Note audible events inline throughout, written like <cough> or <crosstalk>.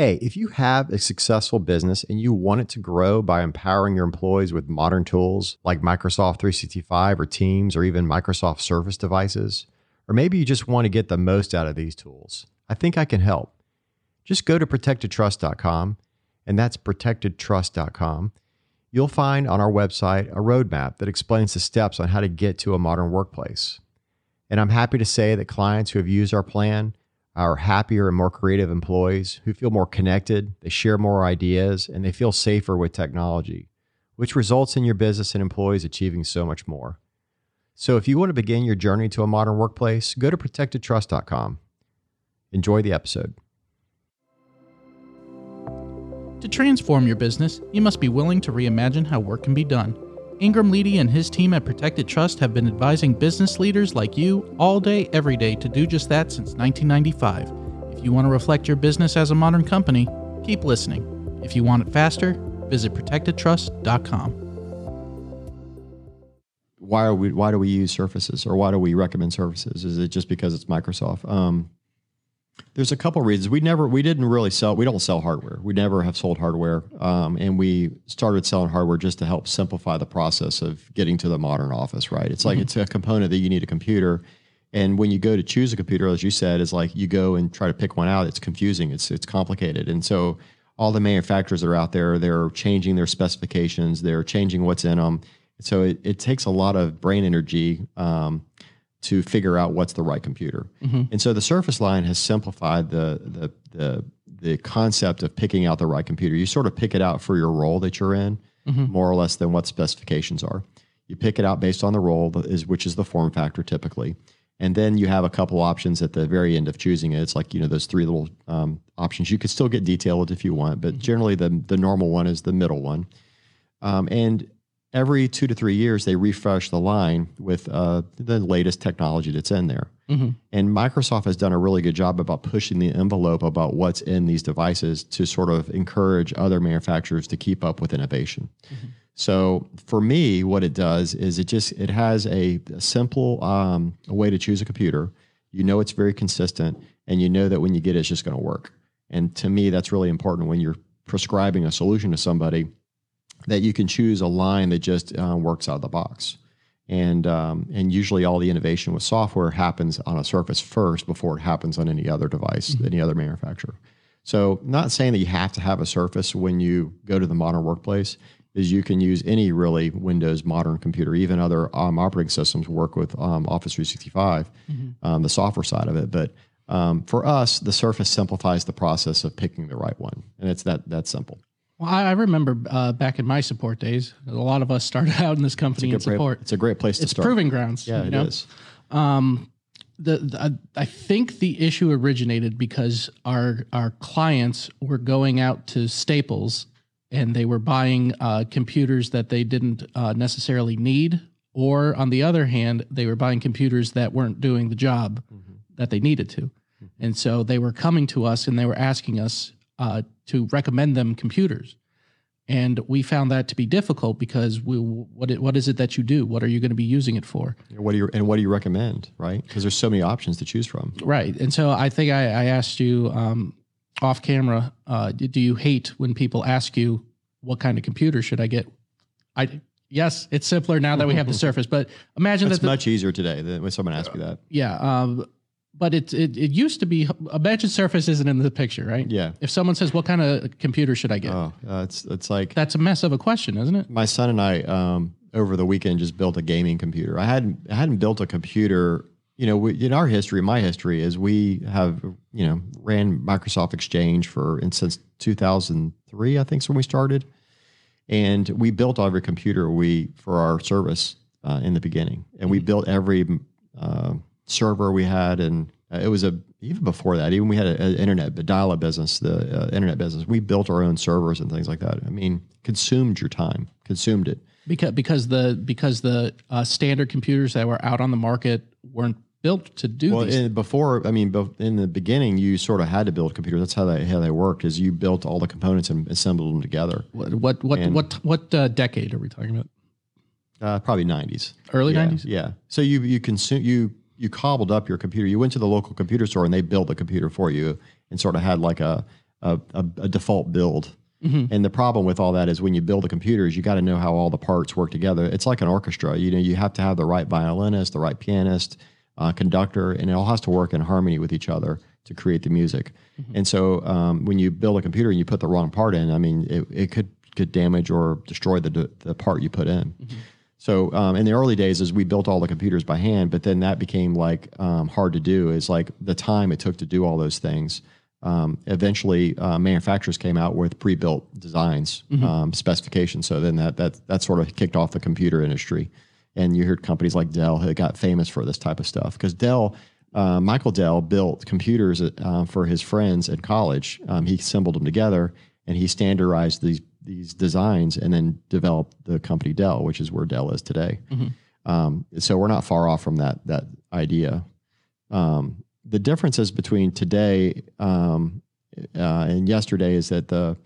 Hey, if you have a successful business and you want it to grow by empowering your employees with modern tools like Microsoft 365 or Teams or even Microsoft Surface devices, or maybe you just want to get the most out of these tools, I think I can help. Just go to protectedtrust.com, and that's protectedtrust.com. You'll find on our website a roadmap that explains the steps on how to get to a modern workplace. And I'm happy to say that clients who have used our plan are happier and more creative employees who feel more connected, they share more ideas, and they feel safer with technology, which results in your business and employees achieving so much more. So if you want to begin your journey to a modern workplace, go to protectedtrust.com. Enjoy the episode. To transform your business, you must be willing to reimagine how work can be done. Ingram Leedy and his team at Protected Trust have been advising business leaders like you all day, every day to do just that since 1995. If you want to reflect your business as a modern company, keep listening. If you want it faster, visit protectedtrust.com. Why are we? Why do we use Surfaces, or why do we recommend Surfaces? Is it just because it's Microsoft? Um, there's a couple reasons. We never, we didn't really sell. We don't sell hardware. We never have sold hardware, um, and we started selling hardware just to help simplify the process of getting to the modern office. Right? It's like mm-hmm. it's a component that you need a computer, and when you go to choose a computer, as you said, is like you go and try to pick one out. It's confusing. It's it's complicated, and so all the manufacturers that are out there, they're changing their specifications. They're changing what's in them. So it, it takes a lot of brain energy. Um, to figure out what's the right computer. Mm-hmm. And so the Surface line has simplified the, the the the concept of picking out the right computer. You sort of pick it out for your role that you're in, mm-hmm. more or less than what specifications are. You pick it out based on the role is which is the form factor typically. And then you have a couple options at the very end of choosing it. It's like you know those three little um, options. You could still get detailed if you want, but mm-hmm. generally the the normal one is the middle one. Um, and every two to three years they refresh the line with uh, the latest technology that's in there. Mm-hmm. And Microsoft has done a really good job about pushing the envelope about what's in these devices to sort of encourage other manufacturers to keep up with innovation. Mm-hmm. So for me, what it does is it just it has a, a simple um, a way to choose a computer. You know it's very consistent, and you know that when you get it, it's just going to work. And to me, that's really important when you're prescribing a solution to somebody that you can choose a line that just uh, works out of the box. And um, and usually all the innovation with software happens on a Surface first before it happens on any other device, mm-hmm. any other manufacturer. So, not saying that you have to have a Surface when you go to the modern workplace. Is you can use any really Windows modern computer, even other um, operating systems work with um, Office 365, mm-hmm. Um, the software side of it. But um, for us, the Surface simplifies the process of picking the right one, and it's that that simple. Well, I remember uh, back in my support days, a lot of us started <laughs> out in this company in support. it's a great place to it's start. proving grounds. Yeah, it know? is. Um, the, the, I think the issue originated because our our clients were going out to Staples and they were buying uh, computers that they didn't uh, necessarily need, or on the other hand, they were buying computers that weren't doing the job mm-hmm. that they needed to, mm-hmm. and so they were coming to us and they were asking us uh, to recommend them computers. And we found that to be difficult because we, what what is it that you do? What are you going to be using it for? What do you and what do you recommend? Right? Because there's so many options to choose from. Right. And so I think I, I asked you um, off camera. Uh, do you hate when people ask you what kind of computer should I get? I yes, it's simpler now that we have the <laughs> Surface. But imagine it's that much easier today than when someone asks you that. Yeah. Um, but it, it it used to be imagine surface isn't in the picture right? Yeah. If someone says what kind of computer should i get? Oh uh, it's it's like that's a mess of a question isn't it? My son and i um, over the weekend just built a gaming computer. I hadn't I hadn't built a computer you know we, in our history my history is we have you know ran microsoft exchange for and since 2003 i think is when we started. And we built every computer we for our service uh, in the beginning. And we mm-hmm. built every uh, server we had, and uh, it was a even before that. Even we had an internet, the dial-up business, the uh, internet business. We built our own servers and things like that. I mean, consumed your time, consumed it because because the because the uh, standard computers that were out on the market weren't built to do well, these. Before, I mean, in the beginning, you sort of had to build computers. That's how they how they worked. Is you built all the components and assembled them together. What what what and, what, what uh, decade are we talking about? Uh, probably nineties, early nineties. Yeah, yeah, So you you consume you you cobbled up your computer. You went to the local computer store and they built a computer for you and sort of had like a a, a, a default build. And the problem with all that is when you build a computer is you got to know how all the parts work together. It's like an orchestra. You know, you have to have the right violinist, the right pianist, uh, conductor, and it all has to work in harmony with each other to create the music. And so um, when you build a computer and you put the wrong part in, I mean, it, it could could damage or destroy the the part you put in. So um, in the early days, as we built all the computers by hand, but then that became like um, hard to do. Is like the time it took to do all those things. Um, eventually, uh, manufacturers came out with pre-built designs, um, specifications. So then that that that sort of kicked off the computer industry, and you heard companies like Dell that got famous for this type of stuff because Dell. Uh, Michael Dell built computers uh, for his friends at college. Um, he assembled them together, and he standardized these these designs, and then developed the company Dell, which is where Dell is today. Um, so we're not far off from that that idea. Um, the differences between today um, uh, and yesterday is that the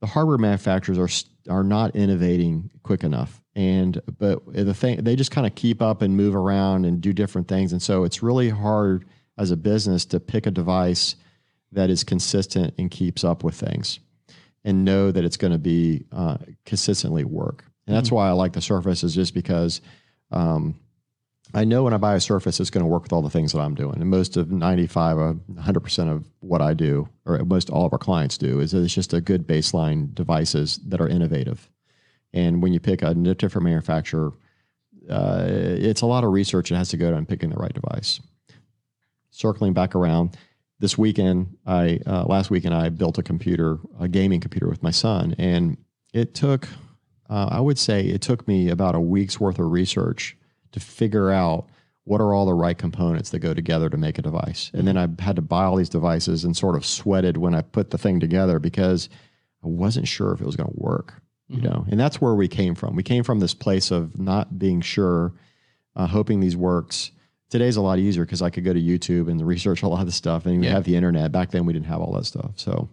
the hardware manufacturers are are not innovating quick enough, and but the thing they just kind of keep up and move around and do different things, and so it's really hard as a business to pick a device that is consistent and keeps up with things, and know that it's going to be uh, consistently work. And that's why I like the Surface, is just because um, I know when I buy a Surface, it's going to work with all the things that I'm doing. And most of 95, uh, 100% of what I do, or most all of our clients do, is that it's just a good baseline devices that are innovative. And when you pick a different manufacturer, uh, it's a lot of research that has to go down picking the right device. Circling back around, this weekend, I uh, last weekend I built a computer, a gaming computer with my son, and it took, uh, I would say, it took me about a week's worth of research to figure out what are all the right components that go together to make a device. And then I had to buy all these devices and sort of sweated when I put the thing together because I wasn't sure if it was going to work. You know, and that's where we came from. We came from this place of not being sure, uh, hoping these works. Today's a lot easier because I could go to YouTube and research a lot of the stuff, and we Yeah. have the internet. Back then, we didn't have all that stuff. So,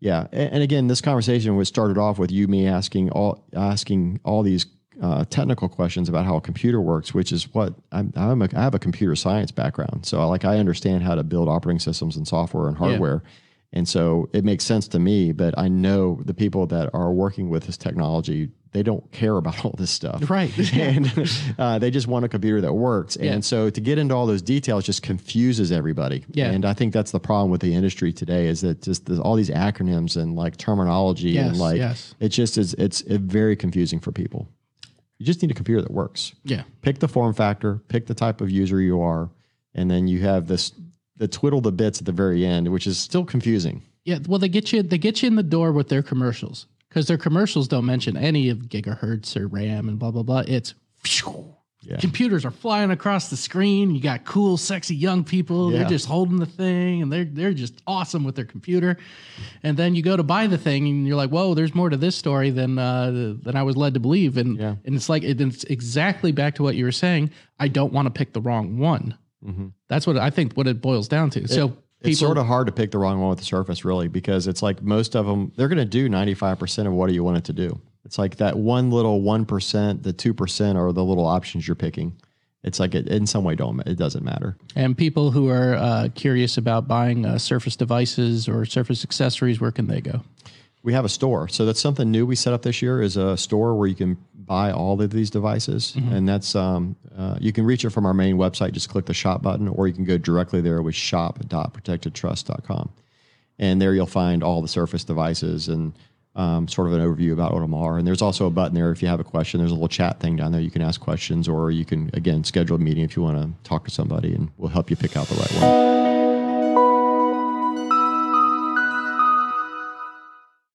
yeah. And, and again, this conversation was started off with you me asking all asking all these uh, technical questions about how a computer works, which is what I'm, I'm a, I have a computer science background, so I, like I understand how to build operating systems and software and hardware. And so it makes sense to me, but I know the people that are working with this technology, they don't care about <laughs> all this stuff. Right. <laughs> and uh, they just want a computer that works. Yeah. And so to get into all those details just confuses everybody. Yeah. And I think that's the problem with the industry today is that just there's all these acronyms and like terminology and like yes. it just is it's it very confusing for people. You just need a computer that works Yeah. pick the form factor, pick the type of user you are, and then you have this the twiddle the bits at the very end, which is still confusing. Yeah, well, they get you they get you in the door with their commercials because their commercials don't mention any of gigahertz or RAM and blah blah blah. It's Yeah. computers are flying across the screen. You got cool, sexy young people. Yeah. They're just holding the thing and they're they're just awesome with their computer. And then you go to buy the thing and you're like, whoa, there's more to this story than uh, than I was led to believe. And Yeah. and it's like it's exactly back to what you were saying. I don't want to pick the wrong one. That's what I think. What it boils down to. so people, It's sort of hard to pick the wrong one with the Surface, really, because it's like most of them they're going to do ninety five percent of what you want it to do. It's like that one little one percent, the two percent, are the little options you're picking. It's like it in some way don't it doesn't matter. And people who are uh, curious about buying uh, Surface devices or Surface accessories, where can they go? We have a store, so that's something new we set up this year. Is a store where you can buy all of these devices, and that's um, uh, you can reach it from our main website. Just click the shop button, or you can go directly there with shop.protectedtrust.com, and there you'll find all the Surface devices and um, sort of an overview about what them are. And there's also a button there if you have a question. There's a little chat thing down there. You can ask questions, or you can again schedule a meeting if you want to talk to somebody, and we'll help you pick out the right one.